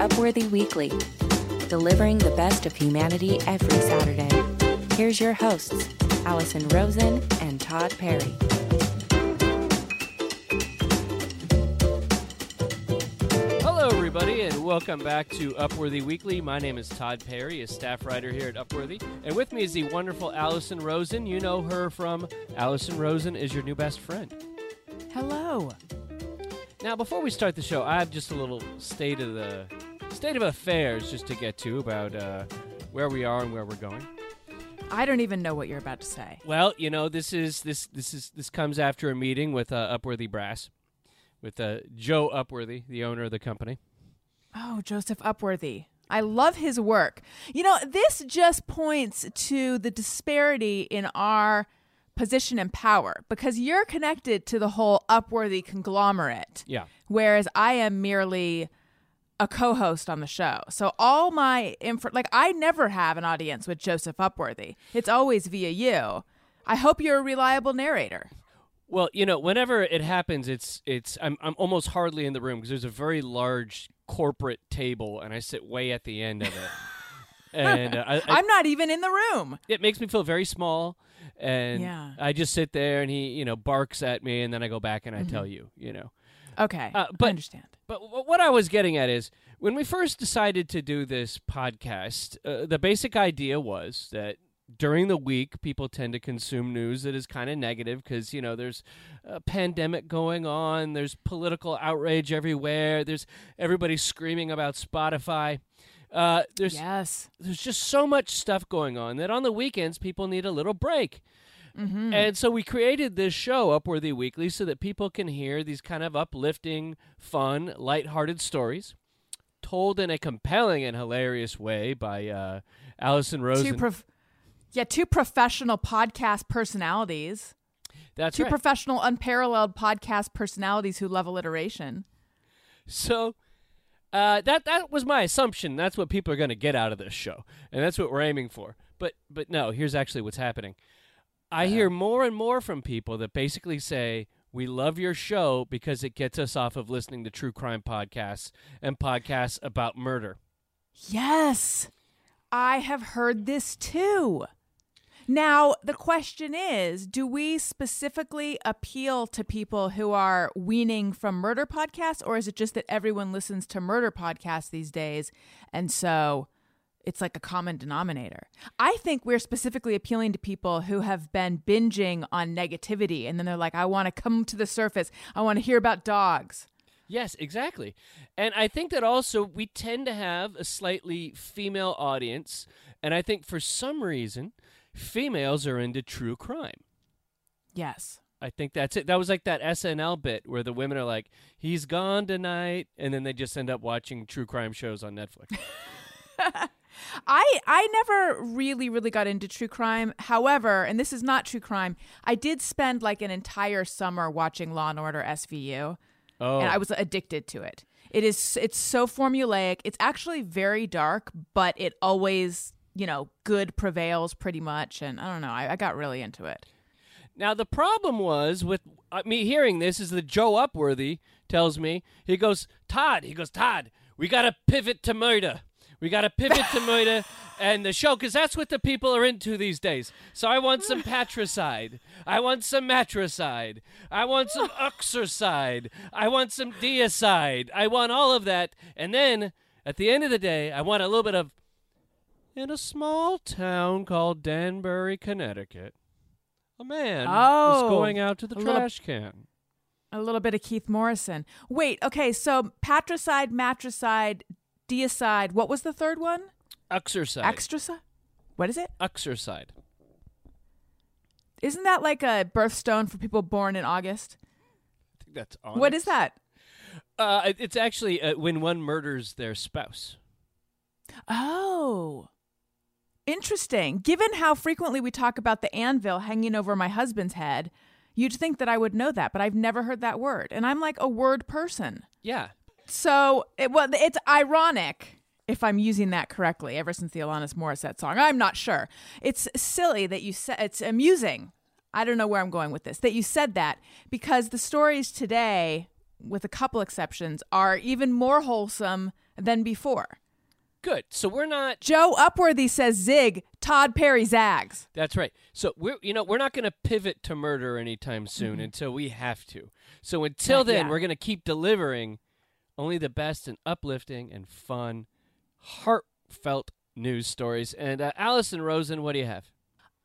Upworthy Weekly, delivering the best of humanity every Saturday. Here's your hosts, Alison Rosen and Tod Perry. Hello, everybody, and welcome back to Upworthy Weekly. My name is Tod Perry, a staff writer here at Upworthy, and with me is the wonderful Alison Rosen. You know her from Alison Rosen is your new best friend. Hello. Now, before we start the show, I have just a little state of the state of affairs just to get to about uh, where we are and where we're going. I don't even know what you're about to say. Well, you know, this is this this is this comes after a meeting with uh, Upworthy Brass, with uh, Joe Upworthy, the owner of the company. Oh, Joseph Upworthy. I love his work. You know, this just points to the disparity in our position and power because you're connected to the whole Upworthy conglomerate. Yeah. Whereas I am merely a co-host on the show. So all my info like I never have an audience with Joseph Upworthy. It's always via you. I hope you're a reliable narrator. Well, you know, whenever it happens, it's it's I'm I'm almost hardly in the room because there's a very large corporate table, and I sit way at the end of it, and uh, I, I'm not even in the room. it makes me feel very small, and Yeah. I just sit there, and he you know barks at me, and then I go back and I tell you, you know. Okay. Uh, but- I understand. But what I was getting at is when we first decided to do this podcast, uh, the basic idea was that during the week people tend to consume news that is kind of negative because you know there's a pandemic going on, there's political outrage everywhere, there's everybody screaming about Spotify. Uh, there's Yes. there's just so much stuff going on that on the weekends people need a little break. Mm-hmm. And so we created this show, Upworthy Weekly, so that people can hear these kind of uplifting, fun, lighthearted stories told in a compelling and hilarious way by uh, Alison two Rosen. prof- yeah, two professional podcast personalities. That's two right. professional, unparalleled podcast personalities who love alliteration. so uh, that that was my assumption. That's what people are going to get out of this show, and that's what we're aiming for. But but no, here's actually what's happening. I hear more and more from people that basically say we love your show because it gets us off of listening to true crime podcasts and podcasts about murder. Yes, I have heard this too. Now, the question is do we specifically appeal to people who are weaning from murder podcasts, or is it just that everyone listens to murder podcasts these days? And so it's like a common denominator. I think we're specifically appealing to people who have been binging on negativity and then they're like, I want to come to the surface. I want to hear about dogs. Yes, exactly. And I think that also we tend to have a slightly female audience. And I think for some reason, females are into true crime. Yes. I think that's it. That was like that SNL bit where the women are like, he's gone tonight. And then they just end up watching true crime shows on Netflix. I I never really really got into true crime. However, and this is not true crime, I did spend like an entire summer watching Law and Order SVU, Oh, and I was addicted to it. It is it's so formulaic. It's actually very dark, but it always you know good prevails pretty much. And I don't know, I, I got really into it. Now the problem was with uh, me hearing this is that Joe Upworthy tells me he goes Tod he goes Tod we got to pivot to murder we got to pivot to murder and the show because that's what the people are into these days. So I want some patricide. I want some matricide. I want some uxorcide I want some deicide. I want all of that. And then at the end of the day I want a little bit of in a small town called Danbury Connecticut a man was Oh, going out to the a little- trash can. A little bit of Keith Morrison. Wait, okay, so patricide, matricide, deicide. What was the third one? Uxorcide. Extracide. What is it? Uxorcide. Isn't that like a birthstone for people born in August? I think that's What is that? Uh, it's actually uh, when one murders their spouse. Oh. Interesting. Given how frequently we talk about the anvil hanging over my husband's head, you'd think that I would know that, but I've never heard that word. And I'm like a word person. Yeah. So it, well, it's ironic if I'm using that correctly. Ever since the Alanis Morissette song, I'm not sure. It's silly that you said. It's amusing. I don't know where I'm going with this. That you said that because the stories today, with a couple exceptions, are even more wholesome, than before. Good. So we're not. Joe Upworthy says zig, Tod Perry zags. That's right. So we're you know we're not going to pivot to murder anytime soon mm-hmm. until we have to. So until then, yeah. we're going to keep delivering only the best and uplifting and fun, heartfelt news stories. And uh, Alison Rosen, what do you have?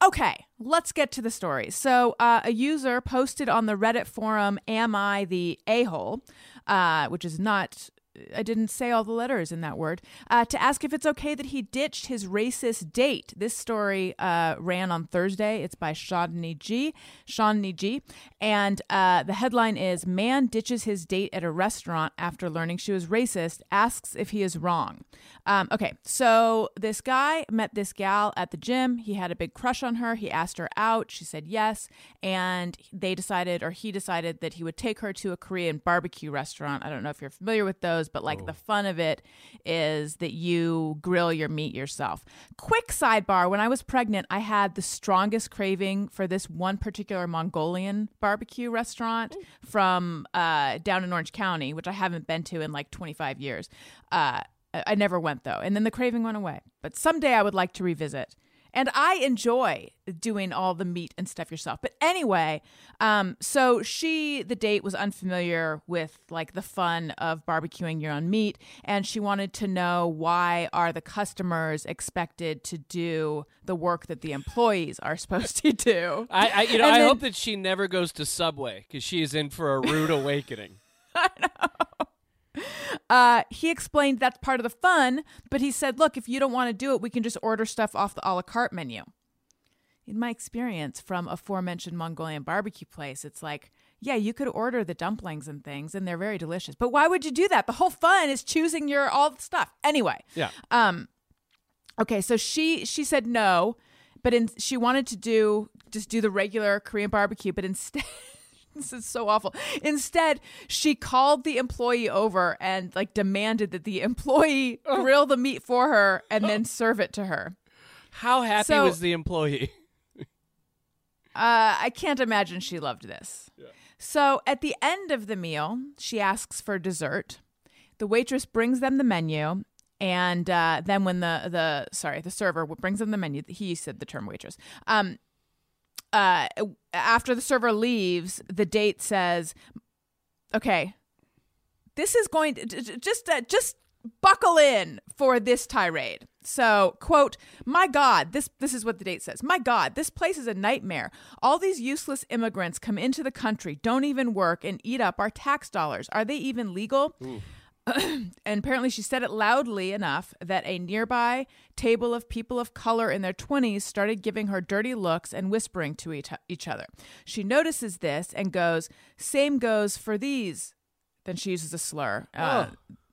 Okay, let's get to the story. So, uh, a user posted on the Reddit forum, Am I the a hole? Uh, which is not, I didn't say all the letters in that word, uh, to ask if it's okay that he ditched his racist date. This story uh, ran on Thursday. It's by Shawnee G. Shawnee G. And uh, the headline is Man ditches his date at a restaurant after learning she was racist, asks if he is wrong. Um, okay, so this guy met this gal at the gym. He had a big crush on her. He asked her out. She said yes. And they decided, or he decided, that he would take her to a Korean barbecue restaurant. I don't know if you're familiar with those, but like the fun of it is that you grill your meat yourself. Quick sidebar when I was pregnant, I had the strongest craving for this one particular Mongolian barbecue restaurant from uh, down in Orange County, which I haven't been to in like 25 years. Uh, I I never went though, and then the craving went away. But someday I would like to revisit. And I enjoy doing all the meat and stuff yourself. But anyway, um, so she, the date, was unfamiliar with like the fun of barbecuing your own meat, and she wanted to know why are the customers expected to do the work that the employees are supposed to do. I, I you know And I then- hope that she never goes to Subway because she is in for a rude awakening. Uh, he explained that's part of the fun, but he said, look, if you don't want to do it, we can just order stuff off the a la carte menu. In my experience from aforementioned Mongolian barbecue place, it's like, yeah, you could order the dumplings and things, and they're very delicious. But why would you do that? The whole fun is choosing your all the stuff. Anyway, Yeah. um, okay, so she she said no, but in, she wanted to do just do the regular Korean barbecue, but instead. This is so awful. Instead, she called the employee over and like demanded that the employee grill the meat for her and then serve it to her. How happy So- was the employee? Uh, I can't imagine she loved this. So at the end of the meal, she asks for dessert. The waitress brings them the menu, and uh, then when the the sorry the server brings them the menu, he said the term waitress. Um, after the server leaves, the date says, "Okay, this is going to just uh, just buckle in for this tirade." So, quote, "My God, this this is what the date says. My God, this place is a nightmare. All these useless immigrants come into the country, don't even work, and eat up our tax dollars. Are they even legal?" and apparently she said it loudly enough that a nearby table of people of color in their 20s started giving her dirty looks and whispering to each, other. She notices this and goes, Same goes for these. Then she uses a slur. Uh,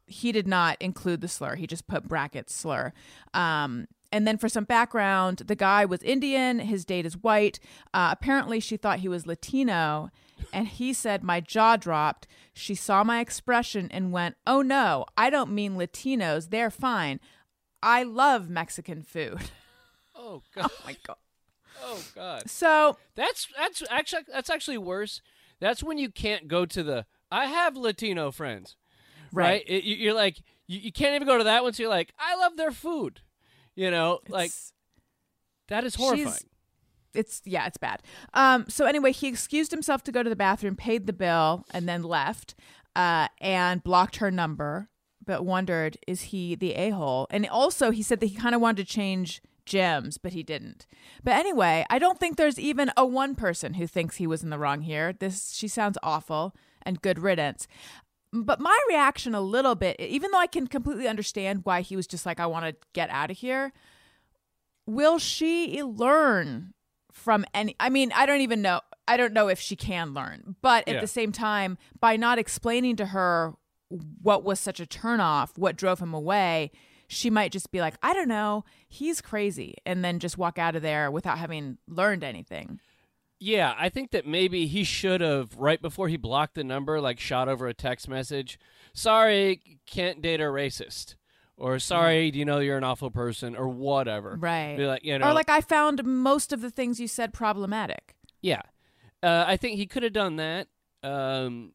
He did not include the slur, he just put brackets slur. Um, and then for some background, the guy was Indian, his date is white. Uh, apparently, she thought he was Latino. And he said, My jaw dropped. She saw my expression and went, Oh no, I don't mean Latinos. They're fine. I love Mexican food. Oh, oh God! oh, my God. Oh God! So, That's that's actually that's actually worse. That's when you can't go to the. I have Latino friends, right? Right. It, you- you're like you, you can't even go to that one. So you're like, I love their food. You know, like it's- that is horrifying. It's yeah, it's bad. Um, so anyway, he excused himself to go to the bathroom, paid the bill, and then left, uh, and blocked her number. But wondered, is he the a hole? And also, he said that he kind of wanted to change gems, but he didn't. But anyway, I don't think there's even a one person who thinks he was in the wrong here. This she sounds awful and good riddance. But my reaction a little bit, even though I can completely understand why he was just like, I want to get out of here, will she learn from any i mean i don't even know i don't know if she can learn but at Yeah. the same time by not explaining to her what was such a turnoff what drove him away she might just be like i don't know he's crazy and then just walk out of there without having learned anything Yeah, I think that maybe he should have right before he blocked the number, like shot over a text message. Sorry, can't date a racist, or sorry, do you know you're an awful person, or whatever. right Be like, you know, or like i found most of the things you said problematic Yeah, uh, I think he could have done that. Um,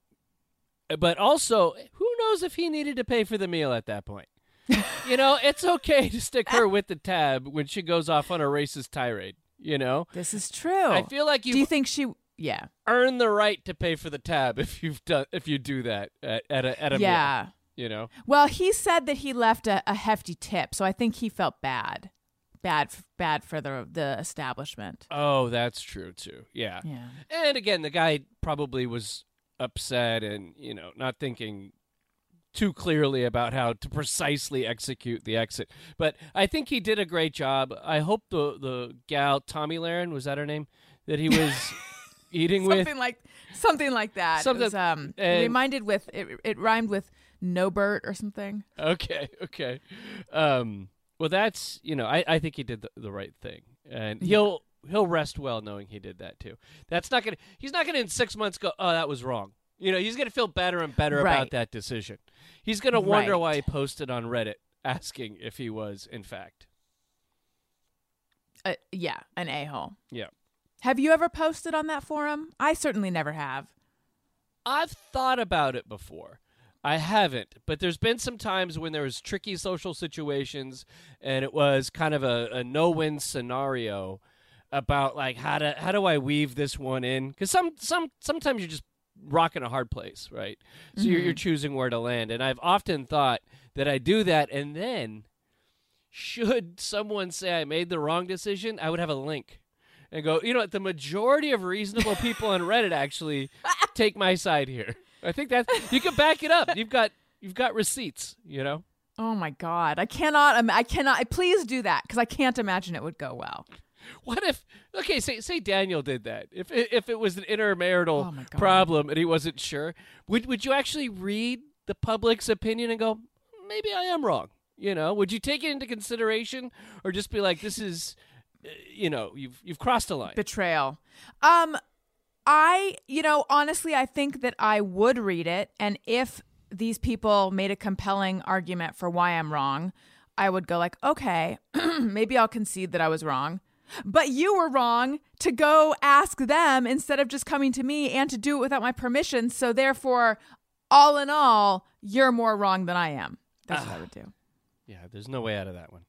but also, who knows if he needed to pay for the meal at that point? you know, it's okay to stick her with the tab when she goes off on a racist tirade. You know, This is true. I feel like you Do you think she? Yeah. earn the right to pay for the tab if you've done if you do that at, at a at a meal, Yeah. You know. Well, he said that he left a, a hefty tip, so I think he felt bad, bad, bad for the the establishment. Oh, that's true too. Yeah. Yeah. And again, the guy probably was upset and, you know, not thinking too clearly about how to precisely execute the exit. But I think he did a great job. I hope the the gal Tomi Lahren was that her name that he was eating with. Something like something like that. Something- was, um, and- reminded with it, it rhymed with Nobert or something. Okay, okay. Um, well, that's you know, I, I think he did the, the right thing, and he'll he'll rest well knowing he did that too. That's not gonna. He's not gonna in six months go. Oh, that was wrong. You know, he's gonna feel better and better about that decision. He's gonna wonder Right. why he posted on Reddit asking if he was in fact. Uh, yeah, an a hole. Yeah. Have you ever posted on that forum? I certainly never have. I've thought about it before. I haven't, but there's been some times when there was tricky social situations, and it was kind of a, a no-win scenario about like how to how do I weave this one in? Because some some sometimes you're just rocking a hard place, right? So you're, you're mm-hmm. choosing where to land, and I've often thought that I do that, and then should someone say I made the wrong decision, I would have a link and go, you know, what, the majority of reasonable people on Reddit actually take my side here. I think that you can back it up. You've got you've got receipts, you know. Oh my god, I cannot. im- I cannot. Please do that because I can't imagine it would go well. What if okay, say say Daniel did that. If if it was an intermarital Oh problem and he wasn't sure, would would you actually read the public's opinion and go, maybe I am wrong? You know, would you take it into consideration or just be like, this is, uh, you know, you've you've crossed a line? Betrayal. Um, I, you know, honestly, I think that I would read it, and if these people made a compelling argument for why I'm wrong, I would go like, okay, maybe I'll concede that I was wrong. But you were wrong to go ask them instead of just coming to me and to do it without my permission. So therefore, all in all, you're more wrong than I am. That's what I ah. would do. Yeah, there's no way out of that one.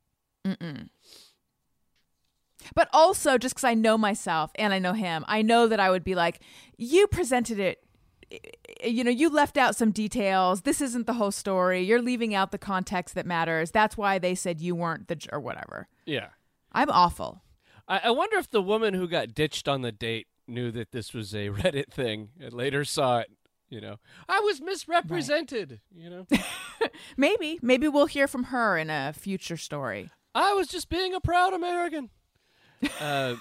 But also, just because I know myself and I know him, I know that I would be like, you presented it. Eh, you know, you left out some details. This isn't the whole story. You're leaving out the context that matters. That's why they said you weren't the j- or whatever. Yeah. I'm awful. I, I wonder if the woman who got ditched on the date knew that this was a Reddit thing and later saw it. You know, I was misrepresented. You know, Maybe, maybe we'll hear from her in a future story. I was just being a proud American. Uh,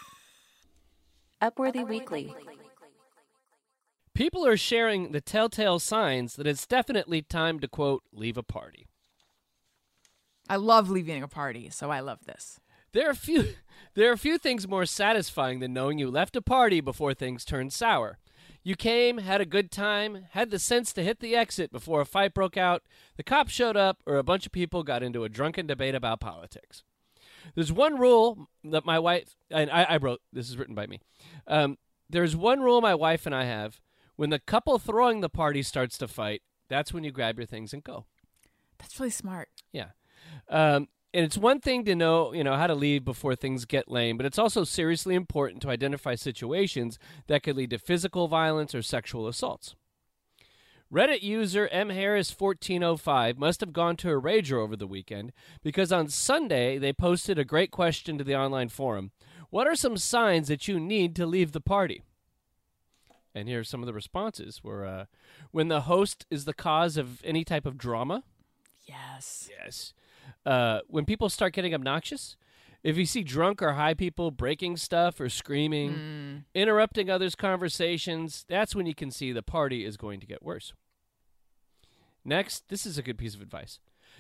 Upworthy Weekly. people are sharing the telltale signs that it's definitely time to quote leave a party. I love leaving a party, so I love this. There are few there are few things more satisfying than knowing you left a party before things turned sour. You came, had a good time, had the sense to hit the exit before a fight broke out, the cops showed up, or a bunch of people got into a drunken debate about politics. There's one rule that my wife and I, I wrote this is written by me. Um, there's one rule my wife and I have: when the couple throwing the party starts to fight, that's when you grab your things and go. That's really smart. Yeah. Um, and it's one thing to know, you know, how to leave before things get lame, but it's also seriously important to identify situations that could lead to physical violence or sexual assaults. Reddit user mharris1405 must have gone to a rager over the weekend because on Sunday they posted a great question to the online forum. What are some signs that you need to leave the party? And here are some of the responses were uh, when the host is the cause of any type of drama, Yes. Yes. Uh, when people start getting obnoxious, if you see drunk or high people breaking stuff or screaming, hmm. interrupting others' conversations, that's when you can see the party is going to get worse. Next, this is a good piece of advice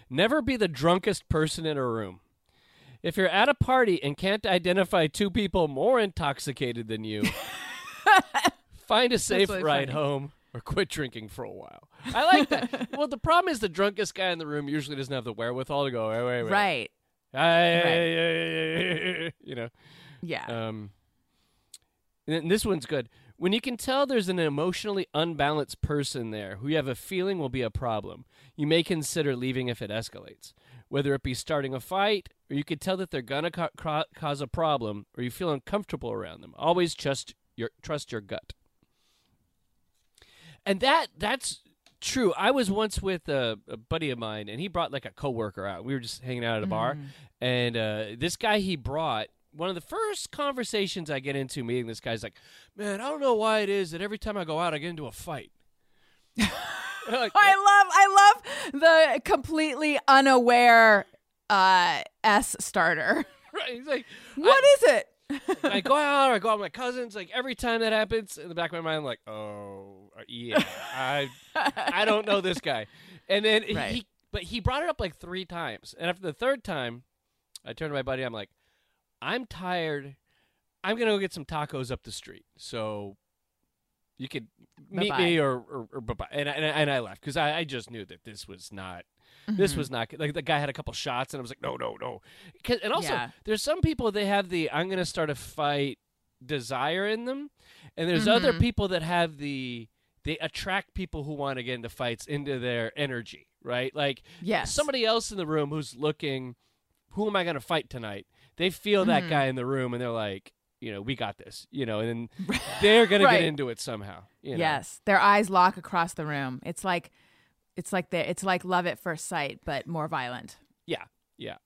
never be the drunkest person in a room. If you're at a party and can't identify two people more intoxicated than you, find a safe really ride funny. home or quit drinking for a while. I like that. well, the problem is the drunkest guy in the room usually doesn't have the wherewithal to go, wait, wait, wait. Right. Hey, you know. Yeah. Um, and this one's good. When you can tell there's an emotionally unbalanced person there who you have a feeling will be a problem, you may consider leaving if it escalates. Whether it be starting a fight, or you could tell that they're gonna ca- ca- cause a problem, or you feel uncomfortable around them. Always trust your trust your gut. And that that's true. I was once with a, a buddy of mine, and he brought like a coworker out. We were just hanging out at a bar, and uh, this guy he brought. One of the first conversations I get into meeting this guy's like, "Man, I don't know why it is that every time I go out, I get into a fight." Like, I love I love the completely unaware uh S starter. right? He's like, What is it? I go out or I go out with my cousins. Like every time that happens, in the back of my mind, I'm like, oh uh, yeah, I I don't know this guy. And then Right. he, but he brought it up like three times. And after the third time, I turned to my buddy. I'm like, I'm tired. I'm gonna go get some tacos up the street. So you could meet Bye-bye. me or or, or bye-bye. And I, and and I left because I, I just knew that this was not. This Mm-hmm. was not like the guy had a couple shots and I was like no no no 'Cause- and also Yeah. there's some people they have the I'm gonna start a fight desire in them and there's other Mhm. people that have the they attract people who want to get into fights into their energy right like Yes. somebody else in the room who's looking who am I gonna fight tonight they feel that Mhm. guy in the room and they're like you know we got this you know and then they're gonna Right. get into it somehow you know? Yes. Their eyes lock across the room. It's like it's like the it's like love at first sight, but more violent. yeah yeah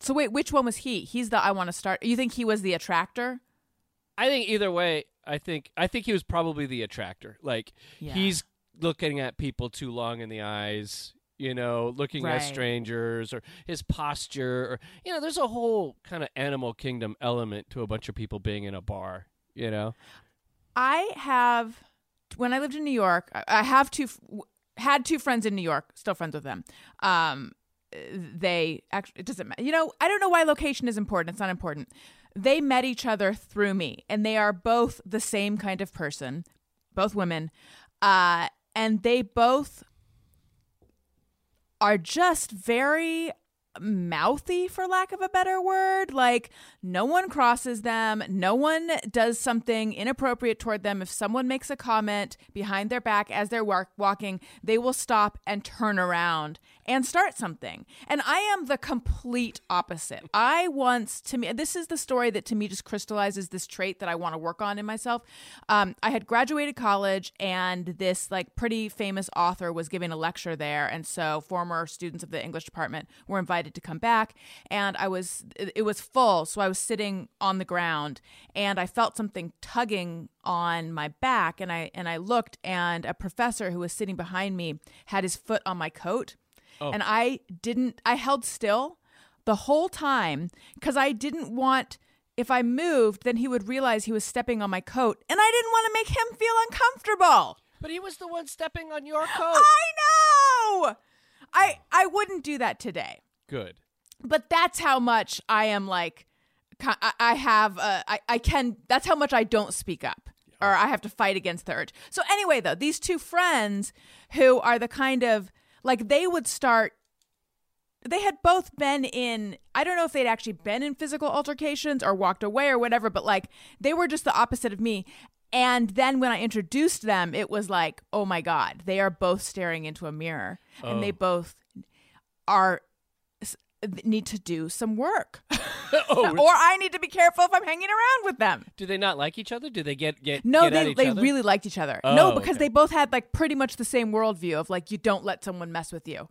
So wait, which one was he? He's the I want to start. You think he was the attractor? I think either way, I think I think he was probably the attractor. Like Yeah. he's looking at people too long in the eyes, you know, looking at strangers or his posture or you know, there's a whole kind of animal kingdom element to a bunch of people being in a bar, you know. I have when I lived in New York, I- have two had two friends in New York, still friends with them. Um they actually it doesn't matter. You know, I don't know why location is important. It's not important. They met each other through me and they are both the same kind of person, both women. Uh and they both are just very mouthy for lack of a better word. Like no one crosses them. No one does something inappropriate toward them. If someone makes a comment behind their back as they're walk- walking they will stop and turn around and start something. And i am the complete opposite. I once to me this is the story that to me just crystallizes this trait that i want to work on in myself. Um, i had graduated college and this like pretty famous author was giving a lecture there. And so former students of the english department were invited to come back and i was it was full so i was sitting on the ground and i felt something tugging on my back and i and i looked and a professor who was sitting behind me had his foot on my coat oh. and i didn't i held still the whole time because i didn't want if i moved then he would realize he was stepping on my coat and i didn't want to make him feel uncomfortable. But he was the one stepping on your coat. i know! I i wouldn't do that today Good. but that's how much I am like, I I have, uh, I, I can, that's how much I don't speak up or I have to fight against the urge. So, anyway, though, these two friends who are the kind of like they would start, they had both been in, I don't know if they'd actually been in physical altercations or walked away or whatever, but like they were just the opposite of me. And then when I introduced them, it was like, oh my God, they are both staring into a mirror and they both are need to do some work. oh, or I need to be careful if I'm hanging around with them. do they not like each other? Do they get get No, get at they they other? really liked each other. Oh, no, because okay. they both had like pretty much the same worldview of like you don't let someone mess with you.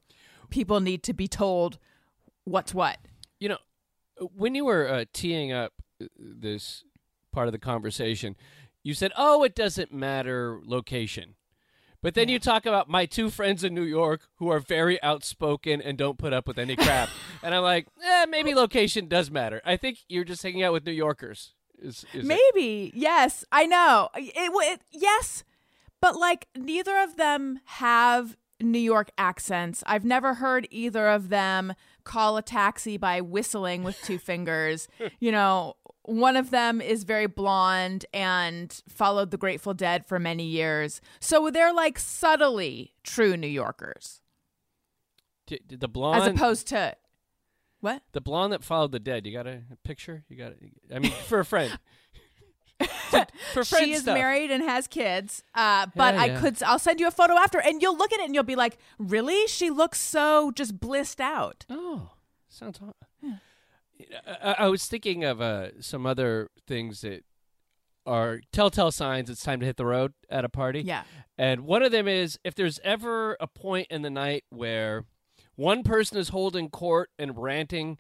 People need to be told what's what. You know, when you were uh, teeing up uh, this part of the conversation, you said, "Oh, it doesn't matter location." But then you talk about my two friends in New York who are very outspoken and don't put up with any crap. and I'm like, eh, maybe location does matter. I think you're just hanging out with New Yorkers. Is, is it? Maybe yes, I know. It, it yes, but like neither of them have New York accents. I've never heard either of them call a taxi by whistling with two fingers. You know, one of them is very blonde and followed the Grateful Dead for many years. So they're like subtly true New Yorkers D- the blonde, as opposed to what? the blonde that followed the dead. You got a, a picture? You got? I mean, for a friend. for friend she is stuff. married and has kids. Uh, but Yeah, I yeah. could. I'll send you a photo after, and you'll look at it and you'll be like, "Really? She looks so just blissed out." Oh, sounds hot. I, I was thinking of uh, some other things that are telltale signs it's time to hit the road at a party. Yeah. And one of them is if there's ever a point in the night where one person is holding court and ranting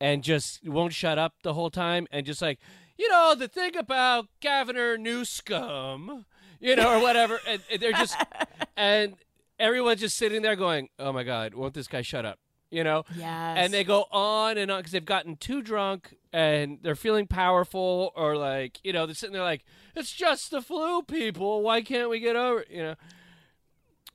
and just won't shut up the whole time and just like, you know, the thing about Governor Newsom, you know, or whatever. and, and they're just, and everyone's just sitting there going, oh my God, won't this guy shut up? You know? Yes. And they go on and on because they've gotten too drunk and they're feeling powerful or like, you know, they're sitting there like, it's just the flu, people. Why can't we get over it? You know?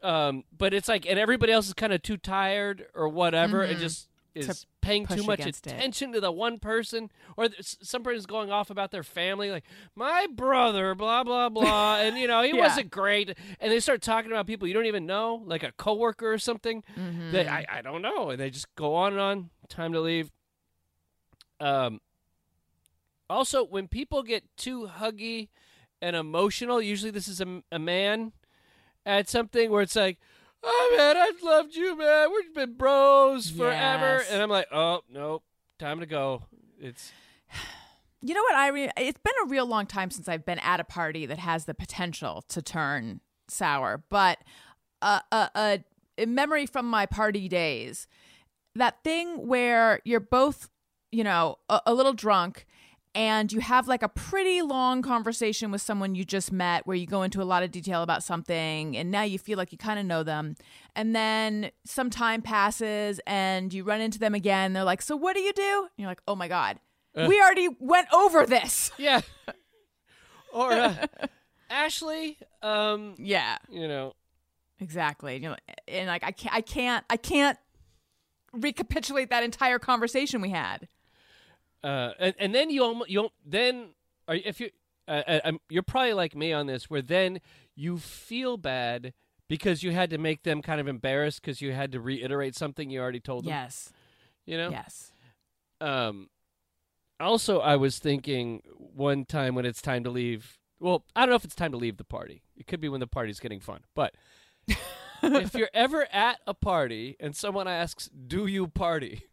Um, but it's like, and everybody else is kind of too tired or whatever and just is paying too much against it. attention to the one person or th- some person's going off about their family like my brother blah blah blah and you know he Yeah. wasn't great and they start talking about people you don't even know like a coworker or something Mm-hmm. that I, I don't know and they just go on and on time to leave um also when people get too huggy and emotional usually this is a, a man at something where it's like oh man i've loved you man we've been bros forever Yes. and i'm like oh nope time to go it's You know what? I re- it's been a real long time since I've been at a party that has the potential to turn sour. But uh, uh, uh, a memory from my party days, that thing where you're both, you know, a, a little drunk. And you have like a pretty long conversation with someone you just met where you go into a lot of detail about something and now you feel like you kind of know them. And then some time passes and you run into them again. They're like, So what do you do? And you're like, Oh my God, we already went over this. yeah or uh, ashley um Yeah, you know exactly. You know, and like I can't, I can't, I can't recapitulate that entire conversation we had. Uh, and, and then you almost you then are if you uh, uh, um, you're probably like me on this where then you feel bad because you had to make them kind of embarrassed because you had to reiterate something you already told them? Yes, you know? Yes. um also i was thinking one time when it's time to leave well i don't know if it's time to leave the party. It could be when the party's getting fun but if you're ever at a party and someone asks do you party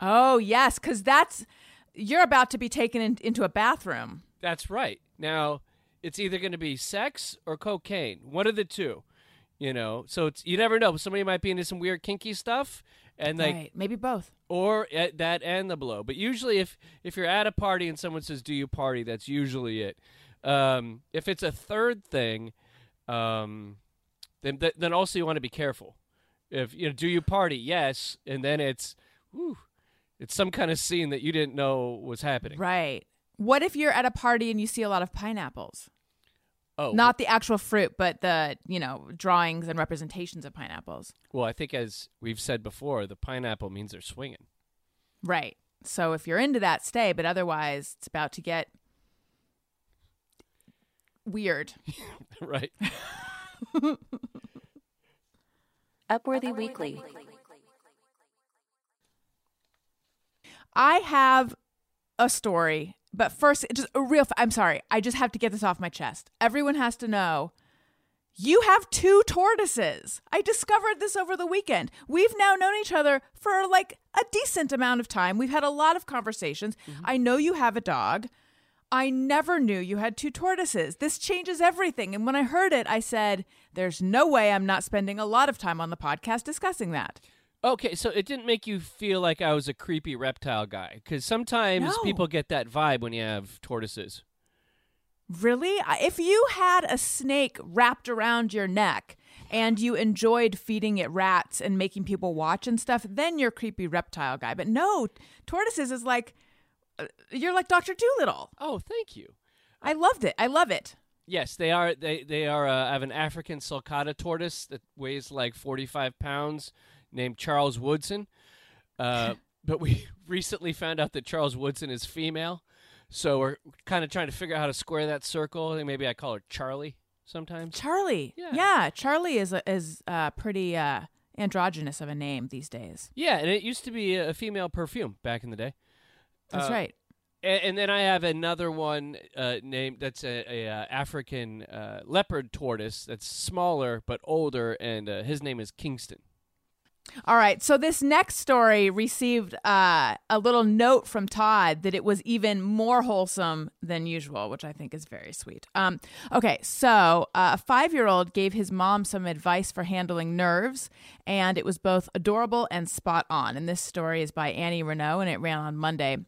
Oh yes, because that's you're about to be taken in, into a bathroom. That's right. Now, it's either going to be sex or cocaine. One of the two. You know, so it's you never know. Somebody might be into some weird kinky stuff, and like, right, maybe both. or at that and the blow. But usually, if if you're at a party and someone says, "Do you party?" That's usually it. Um, if it's a third thing, um, then then also you want to be careful. If you know, do you party? Yes, and then it's, whew, it's some kind of scene that you didn't know was happening. Right. What if you're at a party and you see a lot of pineapples? Oh, Not the actual fruit, but the you know drawings and representations of pineapples. Well, I think as we've said before, the pineapple means they're swinging. Right. So if you're into that, stay. But otherwise, it's about to get weird. right. Upworthy Weekly. I have a story, but first, just a real. I'm sorry. I just have to get this off my chest. Everyone has to know. You have two tortoises. I discovered this over the weekend. We've now known each other for like a decent amount of time. We've had a lot of conversations. Mm-hmm. I know you have a dog. I never knew you had two tortoises. This changes everything. And when I heard it, I said, There's no way I'm not spending a lot of time on the podcast discussing that. Okay, so it didn't make you feel like I was a creepy reptile guy because sometimes No. people get that vibe when you have tortoises. Really? If you had a snake wrapped around your neck and you enjoyed feeding it rats and making people watch and stuff, then you're a creepy reptile guy. But no, tortoises is like, uh, you're like Dr. Dolittle. Oh, thank you. I loved it. I love it. Yes, they are. They they are. Uh, I have an African sulcata tortoise that weighs like forty five pounds, named Charles Woodson. Uh, but we recently found out that Charles Woodson is female, so we're kind of trying to figure out how to square that circle. I think maybe I call her Charlie sometimes. Charlie. Yeah. Charlie is a, is uh, pretty uh, androgynous of a name these days. Yeah, and it used to be a female perfume back in the day. That's Uh, right. and, and then I have another one uh, named that's a, a uh, African uh, leopard tortoise that's smaller but older, and uh, his name is Kingston. All right. So this next story received uh, a little note from Tod that it was even more wholesome than usual, which I think is very sweet. Um, okay. So uh, a five year old gave his mom some advice for handling nerves, and it was both adorable and spot on. And this story is by Annie Reneau, and it ran on Monday.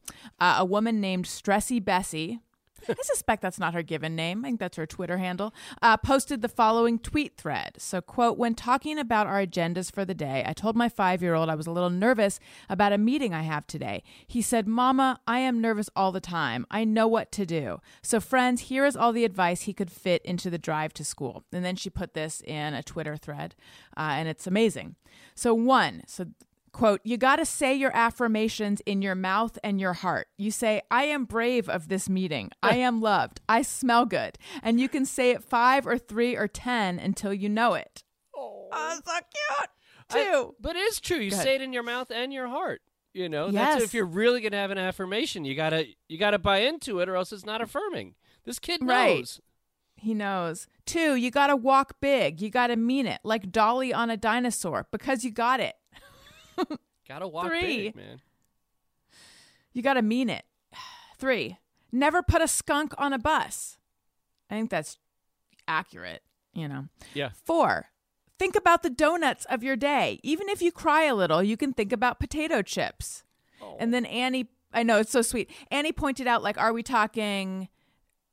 Uh, a woman named Stressy Bessie I suspect that's not her given name. I think that's her Twitter handle. Uh, posted the following tweet thread. So, quote, when talking about our agendas for the day, I told my five year old I was a little nervous about a meeting I have today. He said, Mama, I am nervous all the time. I know what to do. So, friends, here is all the advice he could fit into the drive to school. And then she put this in a Twitter thread, uh, and it's amazing. So, one, so quote, you got to say your affirmations in your mouth and your heart. You say, I am brave of this meeting. I am loved. I smell good. And you can say it five or three or 10 until you know it. Oh, oh so cute. Too. I, but it is true. You say it in your mouth and your heart. You know, yes. that's if you're really gonna have an affirmation. You gotta you gotta buy into it, or else it's not affirming. This kid knows. Right. He knows. Two, you gotta walk big. You gotta mean it, like Dolly on a dinosaur, because you got it. Gotta walk Three. big, man. You gotta mean it. Three, never put a skunk on a bus. I think that's accurate, you know. Yeah. Four, think about the donuts of your day. Even if you cry a little, you can think about potato chips. Oh. And then Annie, I know it's so sweet. Annie pointed out, like, are we talking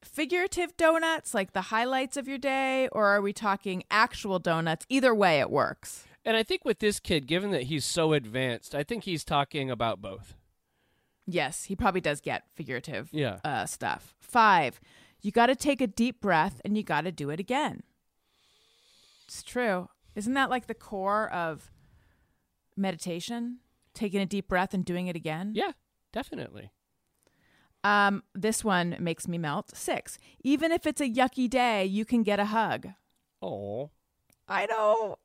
figurative donuts, like the highlights of your day, or are we talking actual donuts? Either way, it works. And I think with this kid, given that he's so advanced, I think he's talking about both. Yes, he probably does get figurative Yeah. uh, stuff. Five, you got to take a deep breath and you got to do it again. It's true. Isn't that like the core of meditation? Taking a deep breath and doing it again? Yeah, definitely. Um, this one makes me melt. Six, even if it's a yucky day, you can get a hug. Oh. I know.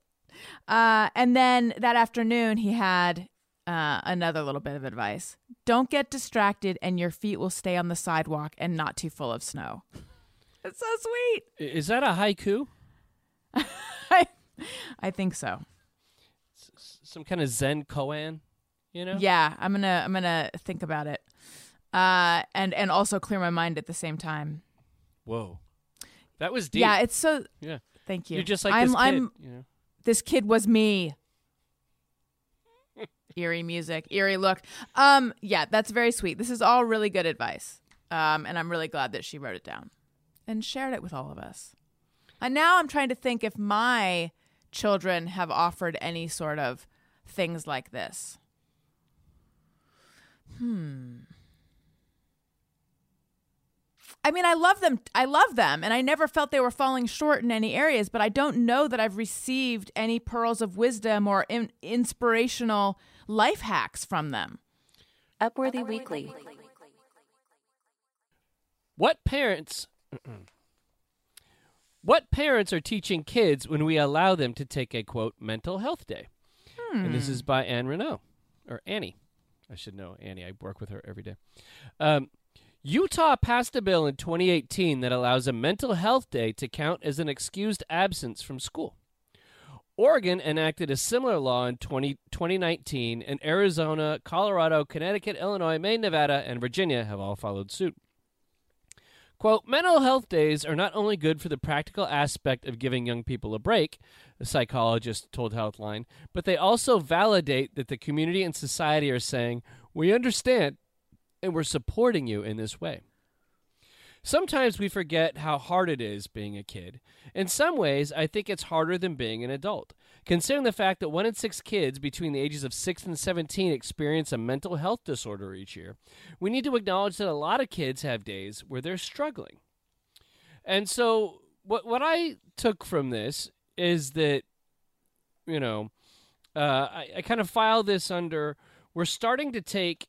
Uh, and then that afternoon, he had uh, another little bit of advice. Don't get distracted, and your feet will stay on the sidewalk and not too full of snow. It's so sweet. Is that a haiku? I, I think so. S- Some kind of Zen koan, you know? Yeah, I'm gonna I'm gonna think about it, uh, and and also clear my mind at the same time. Whoa. That was deep. Yeah, it's so. Yeah. Thank you. You're just like I'm, this kid. I'm you know? This kid was me. eerie music, eerie look. Um, yeah, that's very sweet. This is all really good advice. Um, and I'm really glad that she wrote it down and shared it with all of us. And now I'm trying to think if my children have offered any sort of things like this. Hmm. I mean, I love them. I love them, and I never felt they were falling short in any areas. But I don't know that I've received any pearls of wisdom or in- inspirational life hacks from them. Upworthy Weekly. What parents What parents are teaching kids when we allow them to take a quote mental health day? And this is by Anne Reneau or Annie. I should know Annie. I work with her every day. Um, Utah passed a bill in 2018 that allows a mental health day to count as an excused absence from school. Oregon enacted a similar law in 20, 2019, and Arizona, Colorado, Connecticut, Illinois, Maine, Nevada, and Virginia have all followed suit. Quote, mental health days are not only good for the practical aspect of giving young people a break, a psychologist told Healthline, but they also validate that the community and society are saying, we understand and we're supporting you in this way. Sometimes we forget how hard it is being a kid. In some ways, I think it's harder than being an adult. Considering the fact that one in six kids between the ages of 6 and 17 experience a mental health disorder each year, we need to acknowledge that a lot of kids have days where they're struggling. And so, what, what I took from this is that, you know, uh, I, I kind of file this under we're starting to take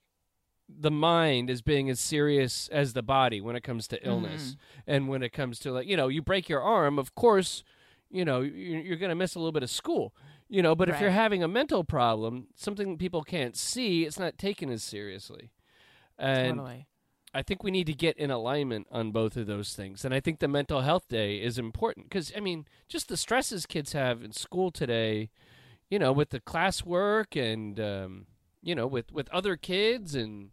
the mind as being as serious as the body when it comes to illness and when it comes to like you know you break your arm of course you know you- you're going to miss a little bit of school you know but if you're having a mental problem something people can't see it's not taken as seriously and totally. I think we need to get in alignment on both of those things. And I think the mental health day is important because, I mean, just the stresses kids have in school today, you know, with the classwork and, um, you know, with, with other kids and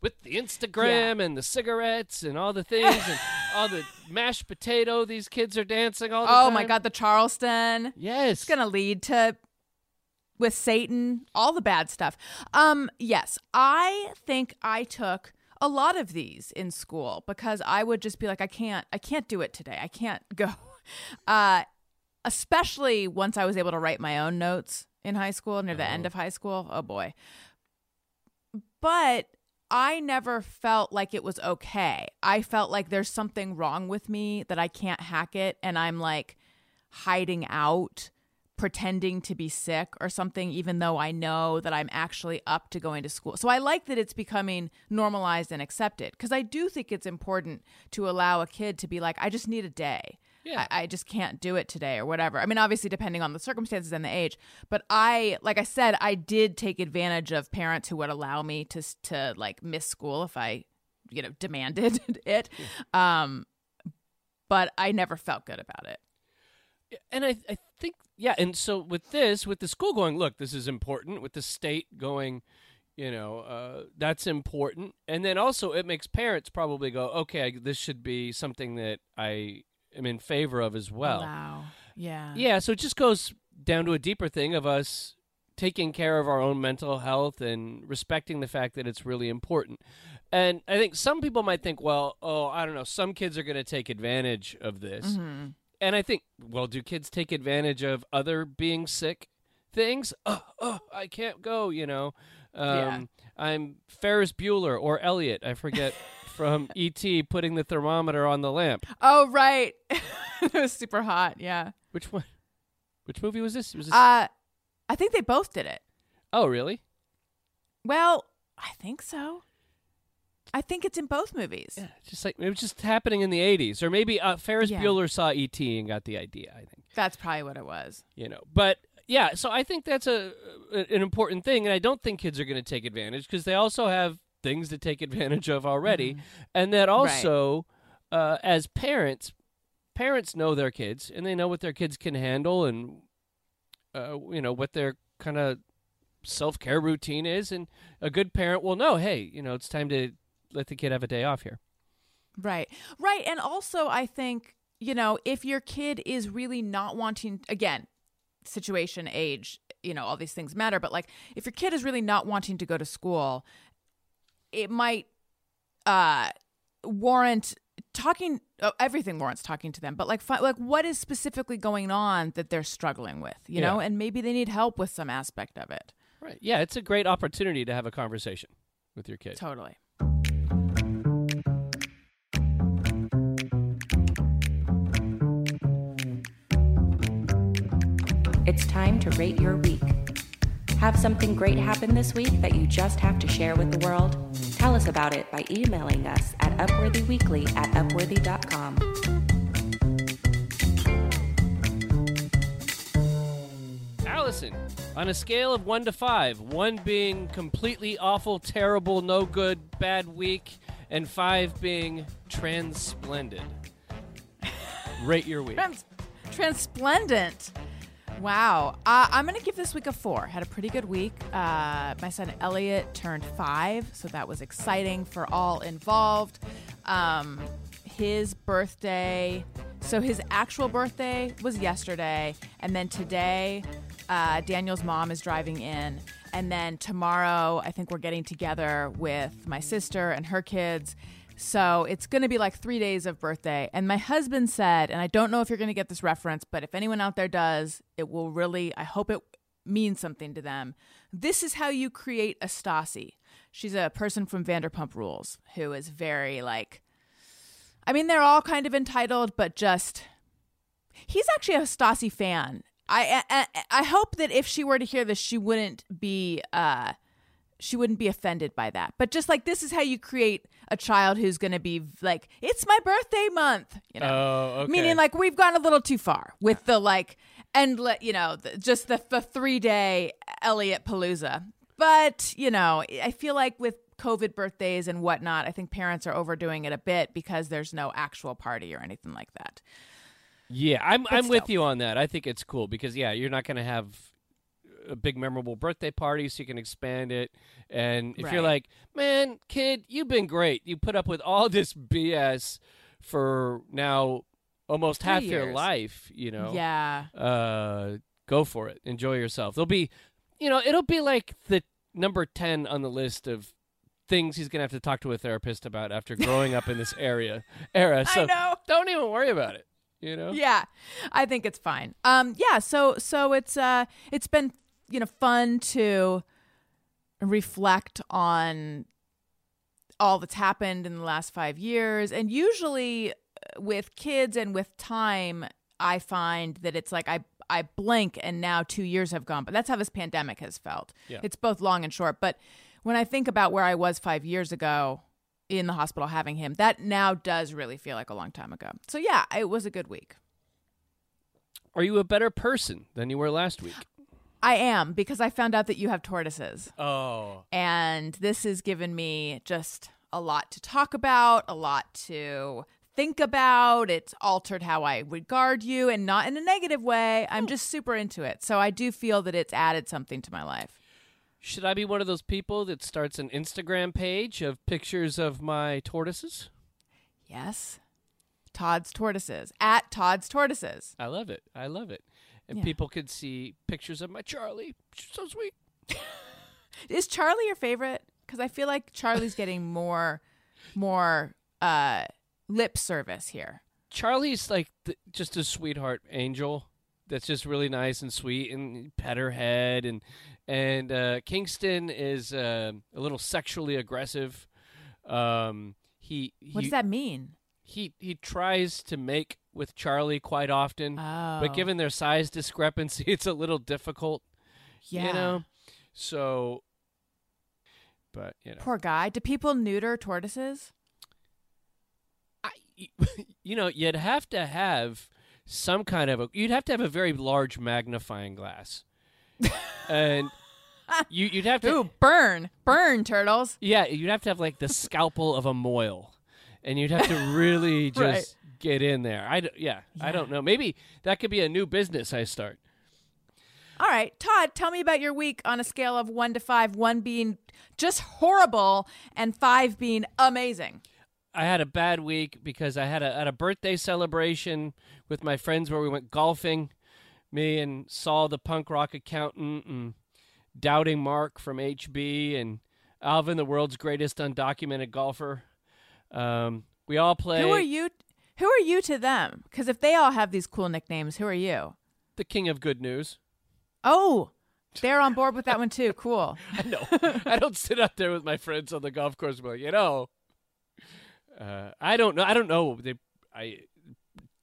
with the Instagram and the cigarettes and all the things and all the mashed potato these kids are dancing all the time. Oh time. my God, the Charleston. Yes. It's gonna lead to with Satan, all the bad stuff. Um, yes, I think I took a lot of these in school because I would just be like, I can't, I can't do it today. I can't go. Uh, especially once I was able to write my own notes in high school, near the end uh-huh. of high school. Oh boy. But I never felt like it was okay. I felt like there's something wrong with me that I can't hack it and I'm like hiding out, pretending to be sick or something even though I know that I'm actually up to going to school. So I like that it's becoming normalized and accepted because I do think it's important to allow a kid to be like I just need a day. Yeah. I, I just can't do it today or whatever. I mean, obviously, depending on the circumstances and the age. But I, like I said, I did take advantage of parents who would allow me to to like miss school if I, you know, demanded it. Um, but I never felt good about it. and I, I think yeah and so with this with the school going look this is important with the state going you know uh, that's important and then also it makes parents probably go okay this should be something that i am in favor of as well Wow. Yeah. yeah so it just goes down to a deeper thing of us taking care of our own mental health and respecting the fact that it's really important and i think some people might think well oh i don't know some kids are going to take advantage of this Mhm. and I think, well, do kids take advantage of other being sick things? Oh, oh I can't go, you know. Um, Yeah. I'm Ferris Bueller or Elliot, I forget, from E.T. putting the thermometer on the lamp. Oh right. it was super hot. Yeah. Which one? Which movie was this? Was this? Uh, I think they both did it. oh, really? Well, I think so. I think it's in both movies. Yeah, just like it was just happening in the 80s. Or maybe uh, Ferris Yeah. Bueller saw E.T. and got the idea, I think. That's probably what it was. you know but yeah so i think that's a, a- an important thing and i don't think kids are going to take advantage because they also have things to take advantage of already. And that also uh, as parents parents know their kids and they know what their kids can handle and uh, you know what their kind of self-care routine is. And a good parent will know hey you know it's time to let the kid have a day off here. Right. Right. And also, I think, you know, if your kid is really not wanting, again, situation, age, you know, all these things matter, but like if your kid is really not wanting to go to school, it might uh, warrant talking uh, everything warrants talking to them but like fi- like what is specifically going on that they're struggling with you know? And maybe they need help with some aspect of it. Right. Yeah it's a great opportunity to have a conversation with your kid. Totally. It's time to rate your week. Have something great happen this week that you just have to share with the world? Tell us about it by emailing us at upworthyweekly at upworthy.com. Alison, on a scale of one to five, one being completely awful, terrible, no good, bad week, and five being transplendent. Rate your week. Trans- transplendent. Wow. Uh, I'm going to give this week a four. Had a pretty good week. Uh, my son Elliot turned five, so that was exciting for all involved. Um, his birthday, so his actual birthday was yesterday, and then today, uh, Daniel's mom is driving in. And then tomorrow, I think we're getting together with my sister and her kids. So it's going to be like three days of birthday. And my husband said, and I don't know if you're going to get this reference, but if anyone out there does, it will really, I hope it means something to them. This is how you create a Stassi. She's a person from Vanderpump Rules who is very like, I mean, they're all kind of entitled, but just, he's actually a Stassi fan. I, I I hope that if she were to hear this, she wouldn't be uh she wouldn't be offended by that. But just like this is how you create a child who's going to be like, it's my birthday month, you know. Oh, okay. Meaning like we've gone a little too far with the like and let you know the, just the the three day Elliot Palooza. But you know, I feel like with COVID birthdays and whatnot, I think parents are overdoing it a bit because there's no actual party or anything like that. Yeah, I'm But I'm with you on that. I think it's cool because yeah, you're not going to have a big memorable birthday party, so you can expand it. And if you're like, man, kid, you've been great. You put up with all this BS for now almost half your life. You know, Yeah. uh, go for it. Enjoy yourself. There'll be, you know, it'll be like the number ten on the list of things he's gonna have to talk to a therapist about after growing up in this area era. So I know. don't even worry about it. You know. Yeah. I think it's fine. Um yeah, so so it's uh it's been, you know, fun to reflect on all that's happened in the last 5 years and usually uh, with kids and with time I find that it's like I I blink and now 2 years have gone, but that's how this pandemic has felt. Yeah. It's both long and short, but when I think about where I was 5 years ago in the hospital having him, that now does really feel like a long time ago. So yeah, it was a good week. Are you a better person than you were last week? I am because I found out that you have tortoises. Oh, And this has given me just a lot to talk about, a lot to think about. It's altered how I regard you and not in a negative way. I'm just super into it. So I do feel that it's added something to my life. should I be one of those people that starts an Instagram page of pictures of my tortoises? Yes. Tod's tortoises at Tod's tortoises. I love it. I love it. And Yeah. people could see pictures of my Charlie. She's so sweet. Is Charlie your favorite? Because I feel like Charlie's getting more, more uh, lip service here. Charlie's like just a sweetheart angel that's just really nice and sweet and pet her head and and uh, Kingston is uh, a little sexually aggressive. Um, he, What does that mean? He he tries to make with Charlie quite often, Oh, but given their size discrepancy, it's a little difficult. yeah. You know, so. But you know, Poor guy. Do people neuter tortoises? I, you know, you'd have to have some kind of a. You'd have to have a very large magnifying glass, and you, you'd have to. Ooh, burn, burn turtles. Yeah, you'd have to have like the scalpel of a moil, and you'd have to really just Right. get in there. I d- yeah, I don't know. Maybe that could be a new business I start. All right, Tod, tell me about your week on a scale of one to five. One being just horrible, and five being amazing. I had a bad week because I had a at a birthday celebration with my friends where we went golfing. Me and Saul, the punk rock accountant, and Doubting Mark from HB, and Alvin, the world's greatest undocumented golfer. Um, we all play Who are you? Who are you to them? Because if they all have these cool nicknames, who are you? the king of good news. Oh, they're on board with that one too. Cool. I know. I don't sit out there with my friends on the golf course and be like, you know, uh, I don't know. I don't know. They, I,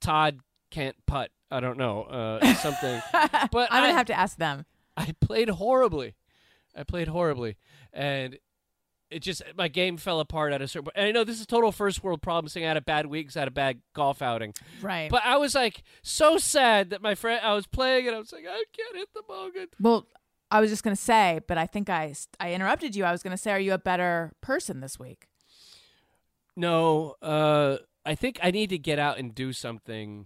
Tod can't putt. I don't know uh, something. But I'm gonna have to ask them. I played horribly. I played horribly, and it just my game fell apart at a certain. point. And I know this is total first world problem. Saying I had a bad week, I had a bad golf outing. Right. But I was like so sad that my friend. I was playing and I was like, I can't hit the ball good. well, I was just gonna say, but I think I I interrupted you. I was gonna say, are you a better person this week? No, uh, I think I need to get out and do something.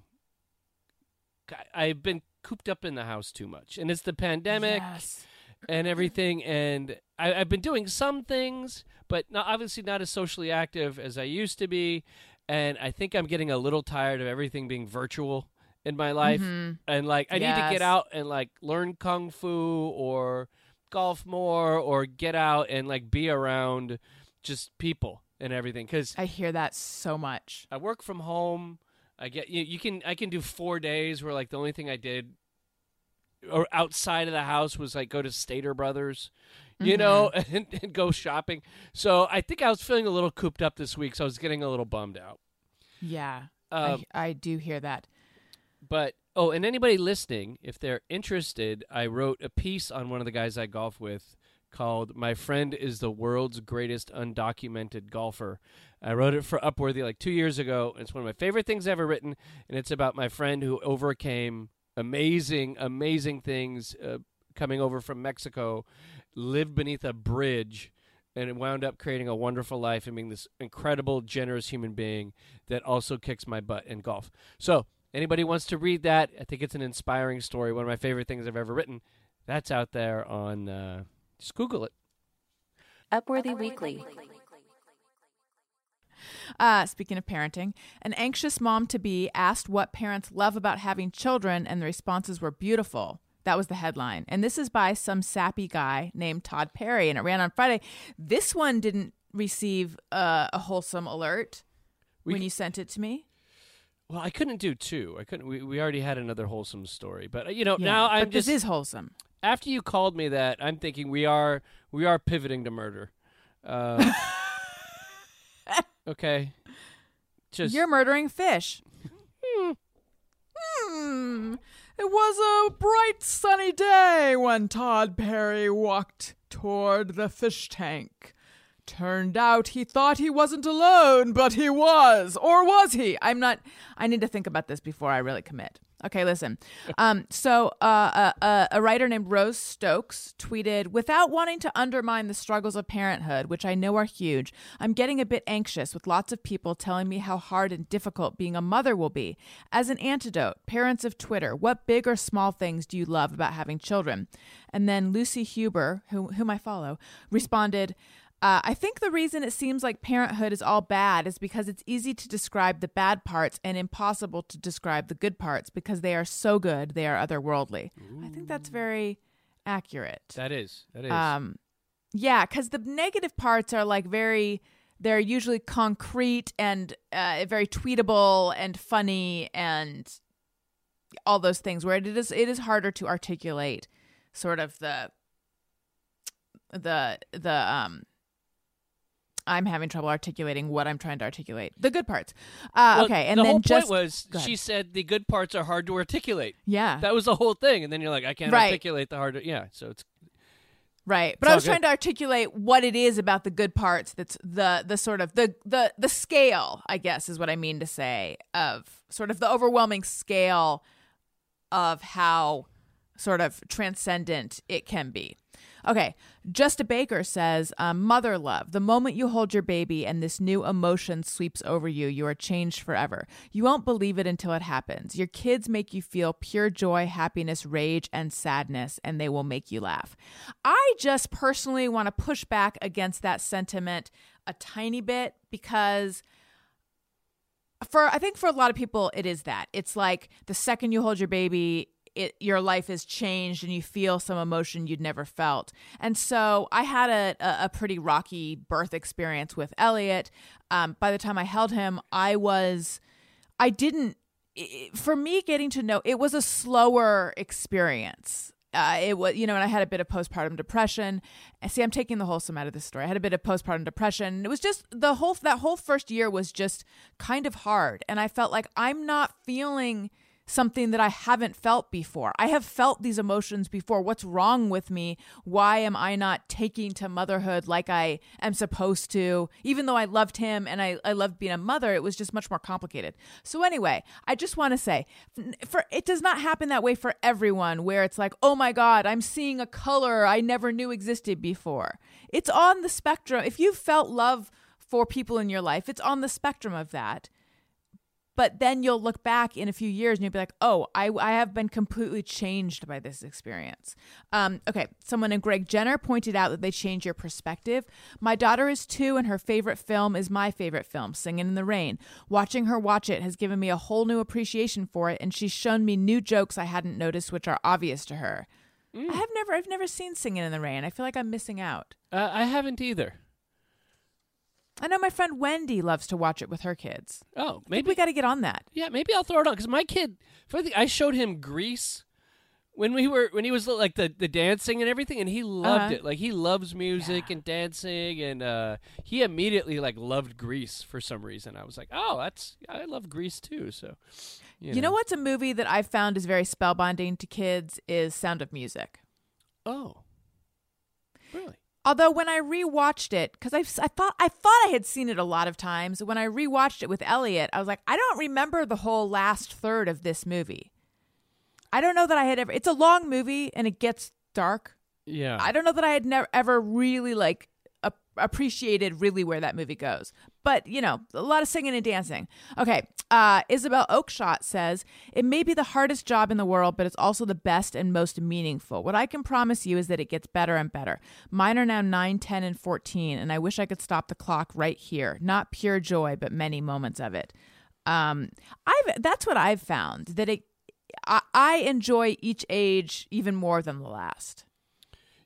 I- I've been cooped up in the house too much, and it's the pandemic Yes. and everything. And I, I've been doing some things, but not, obviously not as socially active as I used to be. And I think I'm getting a little tired of everything being virtual in my life. Mhm. And like, I need to get out and like learn kung fu or golf more, or get out and like be around just people and everything. Because I hear that so much. I work from home. I get you, you can I can do 4 days where like the only thing I did or outside of the house was like go to Stater Brothers, you know, and, and go shopping. So I think I was feeling a little cooped up this week, so I was getting a little bummed out. Yeah. Um, I, I do hear that. But oh, and anybody listening, if they're interested, I wrote a piece on one of the guys I golf with called "My Friend is the World's Greatest Undocumented Golfer." I wrote it for Upworthy like two years ago. It's one of my favorite things ever written, and it's about my friend who overcame amazing, amazing things uh, coming over from Mexico, lived beneath a bridge, and it wound up creating a wonderful life and being this incredible, generous human being that also kicks my butt in golf. So, anybody wants to read that, I think it's an inspiring story. One of my favorite things I've ever written. That's out there on. Uh, just Google it. Upworthy Weekly. Uh, speaking of parenting, an anxious mom to be asked what parents love about having children, and the responses were beautiful. That was the headline. And this is by some sappy guy named Tod Perry, and it ran on Friday. This one didn't receive uh, a wholesome alert We when c- you sent it to me. Well, I couldn't do two. I couldn't. We, we already had another wholesome story, but uh, you know, Yeah, now I'm just this is wholesome. after you called me that, I'm thinking we are we are pivoting to murder. Uh, okay, just You're murdering fish. Hmm. It was a bright sunny day when Tod Perry walked toward the fish tank. Turned out he thought he wasn't alone, but he was. Or was he? I'm not. I need to think about this before I really commit. Okay, listen. Um, so, uh, uh, uh, a writer named Rose Stokes tweeted Without wanting to undermine the struggles of parenthood, which I know are huge, I'm getting a bit anxious with lots of people telling me how hard and difficult being a mother will be. As an antidote, parents of Twitter, what big or small things do you love about having children? And then Lucy Huber, who, whom I follow, responded, uh, I think the reason it seems like parenthood is all bad is because it's easy to describe the bad parts and impossible to describe the good parts because they are so good they are otherworldly. I think that's very accurate. that is that is. Um, yeah, because the negative parts are like very, they're usually concrete and uh, very tweetable and funny and all those things. Where it is, it is harder to articulate, sort of the, the the um. I'm having trouble articulating what I'm trying to articulate. The good parts. Uh, Well, okay, and the then whole just point was she said the good parts are hard to articulate. yeah, That was the whole thing, and then you're like, I can't Right. articulate the hard. Yeah, so it's Right. But It's I was good. trying to articulate what it is about the good parts that's the the sort of the the the scale, I guess is what I mean to say of sort of the overwhelming scale of how sort of transcendent it can be. Okay, Just a Baker says, um, Mother love. The moment you hold your baby and this new emotion sweeps over you, you are changed forever. You won't believe it until it happens. Your kids make you feel pure joy, happiness, rage, and sadness, and they will make you laugh. I just personally want to push back against that sentiment a tiny bit because for I think for a lot of people it is that. It's like the second you hold your baby, it your life is changed and you feel some emotion you'd never felt. And so I had a a, pretty rocky birth experience with Elliot. Um, by the time I held him, I was I didn't for me getting to know it was a slower experience. Uh, it was, you know, and I had a bit of postpartum depression. See, I'm taking the wholesome out of this story. I had a bit of postpartum depression. It was just the whole that whole first year was just kind of hard, and I felt like I'm not feeling something that I haven't felt before. I have felt these emotions before. What's wrong with me? Why am I not taking to motherhood like I am supposed to? Even though I loved him and I, I loved being a mother, it was just much more complicated. So anyway, I just want to say for it does not happen that way for everyone where it's like, "Oh my god, I'm seeing a color I never knew existed before." It's on the spectrum. If you've felt love for people in your life, it's on the spectrum of that but then you'll look back in a few years and you'll be like, oh, I, I have been completely changed by this experience. Um, okay, someone named Greg Jenner pointed out that they change your perspective. My daughter is two, and her favorite film is my favorite film, Singing in the Rain. Watching her watch it has given me a whole new appreciation for it, and she's shown me new jokes I hadn't noticed, which are obvious to her. I have never, I've never seen Singing in the Rain. I feel like I'm missing out. uh, I haven't either. I know my friend Wendy loves to watch it with her kids. Oh, maybe we got to get on that. Yeah, maybe I'll throw it on because my kid. The, I showed him Grease when we were when he was like the the dancing and everything, and he loved Uh-huh. it. Like he loves music Yeah. and dancing, and uh, he immediately like loved Grease for some reason. I was like, oh, that's I love Grease too. So, you, You know what's a movie that I've found is very spellbinding to kids is Sound of Music. Oh, really? Although when I rewatched it, because I, I thought I thought I had seen it a lot of times. When I rewatched it with Elliot, I was like, I don't remember the whole last third of this movie. I don't know that I had ever. It's a long movie and it gets dark. Yeah. I don't know that I had never ever really like appreciated really where that movie goes. But, you know, a lot of singing and dancing. Okay. Uh, Isabel Oakeshott says, It may be the hardest job in the world, but it's also the best and most meaningful. What I can promise you is that it gets better and better. Mine are now 9, 10, and 14, and I wish I could stop the clock right here. Not pure joy, but many moments of it. Um, I've that's what I've found that it I, I enjoy each age even more than the last.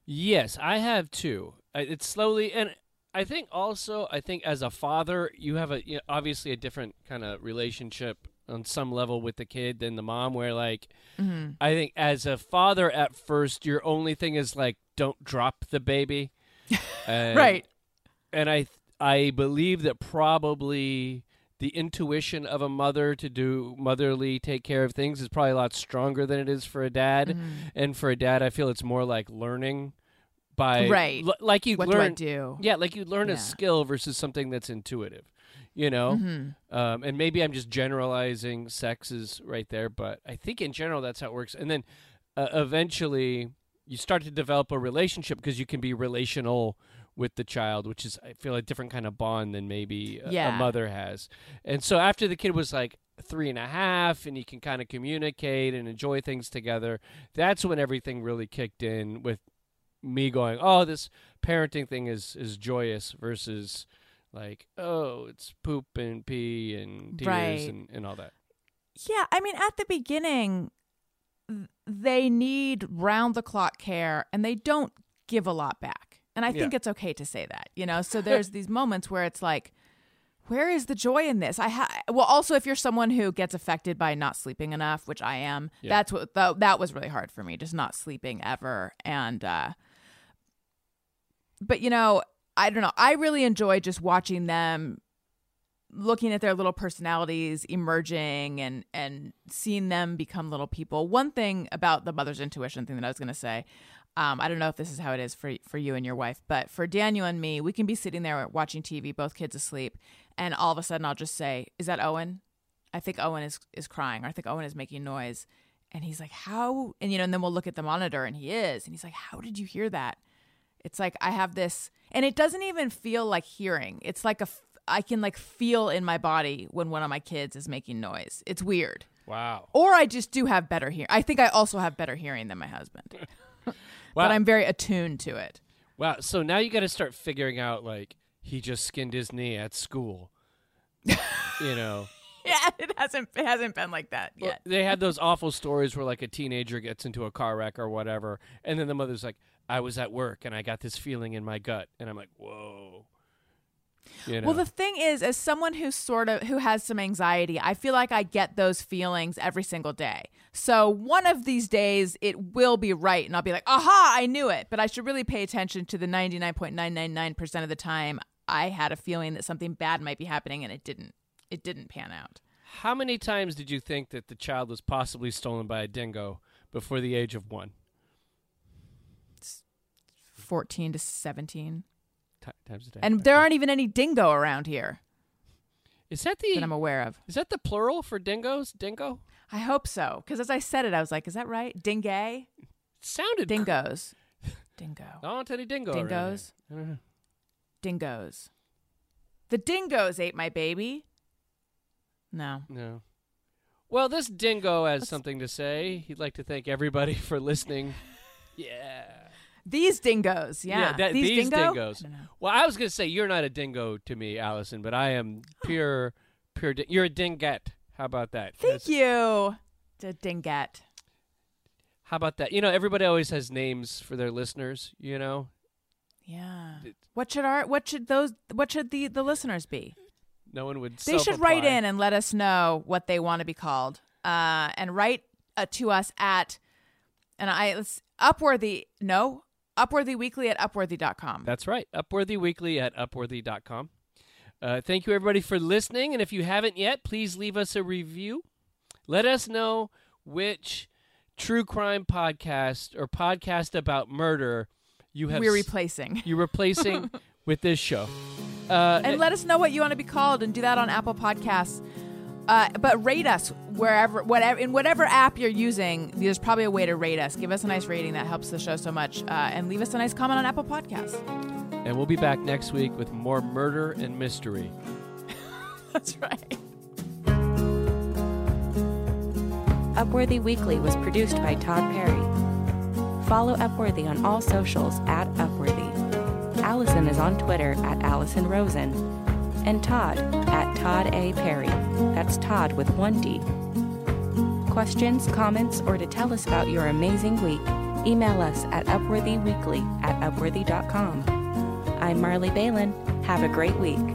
Yes, I have too. It's slowly, and I think also, I think as a father, you have a you know, obviously a different kind of relationship on some level with the kid than the mom. Where like, I think as a father, at first, your only thing is like, don't drop the baby, And- right. And I I believe that probably the intuition of a mother to do motherly take care of things is probably a lot stronger than it is for a dad. Mm-hmm. And for a dad, I feel it's more like learning by Right. l- like you What do I learn do? yeah, like you learn Yeah. a skill versus something that's intuitive, you know. Mm-hmm. Um, and maybe I'm just generalizing sexes right there, but I think in general that's how it works. And then uh, eventually you start to develop a relationship because you can be relational with the child, which is I feel a different kind of bond than maybe a, a mother has. And so after the kid was like three and a half, and you can kind of communicate and enjoy things together, that's when everything really kicked in with me going, oh, this parenting thing is is joyous versus like, oh, it's poop and pee and tears Right. and, and all that. Yeah, I mean, at the beginning, they need round the clock care and they don't give a lot back. And I think Yeah. it's okay to say that, you know? So there's these moments where it's like, where is the joy in this? I ha- well, also if you're someone who gets affected by not sleeping enough, which I am, Yeah. that's what th- that was really hard for me, just not sleeping ever. And uh, but you know, I don't know. I really enjoy just watching them looking at their little personalities emerging and and seeing them become little people. One thing about the mother's intuition thing that I was going to say, um, I don't know if this is how it is for for you and your wife, but for Daniel and me, we can be sitting there watching TV, both kids asleep, and all of a sudden I'll just say, "Is that Owen?" I think Owen is is crying, or I think Owen is making noise, and he's like, "How?" And you know, and then we'll look at the monitor, and he is, and he's like, "How did you hear that?" It's like I have this, and it doesn't even feel like hearing. It's like a I can like feel in my body when one of my kids is making noise. It's weird. Wow. Or I just do have better hearing. I think I also have better hearing than my husband, Wow. but I'm very attuned to it. wow. So now you got to start figuring out like he just skinned his knee at school. you know. Yeah, it hasn't it hasn't been like that Well, yet. They had those awful stories where like a teenager gets into a car wreck or whatever, and then the mother's like, "I was at work and I got this feeling in my gut," and I'm like, "Whoa." You know. Well, the thing is, as someone who sort of who has some anxiety, I feel like I get those feelings every single day. So one of these days, it will be right, and I'll be like, "Aha! I knew it." But I should really pay attention to the ninety nine point nine nine nine percent of the time I had a feeling that something bad might be happening, and it didn't. It didn't pan out. How many times did you think that the child was possibly stolen by a dingo before the age of one? Fourteen to seventeen, Ti times a day. and there aren't even any dingo around here is that that I'm the aware of. is that the plural for dingoes? Dingo? I hope so, because as I said it, I was like, "Is that right? Dingay, It sounded cr- dingoes, dingo." Don't any dingo. Dingoes? I don't know. dingoes. The dingoes ate my baby. No. No. Well, this dingo has something to say. He'd like to thank everybody for listening. Yeah. These dingoes, yeah. that- these, these dingo? dingoes. I. Well, I was going to say you're not a dingo to me, Alison, but I am pure, pure. Di- you're a dingette. How about that? Thank That's- you. The dinget. How about that? You know, everybody always has names for their listeners. You know, Yeah. It- What should our what should those what should the the listeners be? no one would. They should write in and let us know what they want to be called. Uh and write uh, to us at and I let's upworthy no, upworthyweekly at upworthy.com. That's right. Upworthy Weekly at upworthy.com. Uh, thank you, everybody, for listening. And if you haven't yet, please leave us a review. Let us know which true crime podcast or podcast about murder you have We're replacing. you're replacing with this show. Uh, and let us know what you want to be called and do that on Apple Podcasts. Uh, but rate us wherever, whatever, in whatever app you're using. There's probably a way to rate us. Give us a nice rating that helps the show so much, uh, and leave us a nice comment on Apple Podcasts. And we'll be back next week with more murder and mystery. That's right. Upworthy Weekly was produced by Tod Perry. Follow Upworthy on all socials at Upworthy. Alison is on Twitter at Alison Rosen. And Tod at Tod A. Perry. That's Tod with one D. Questions, comments, or to tell us about your amazing week, email us at upworthyweekly at upworthy.com. I'm Marley Balin. Have a great week.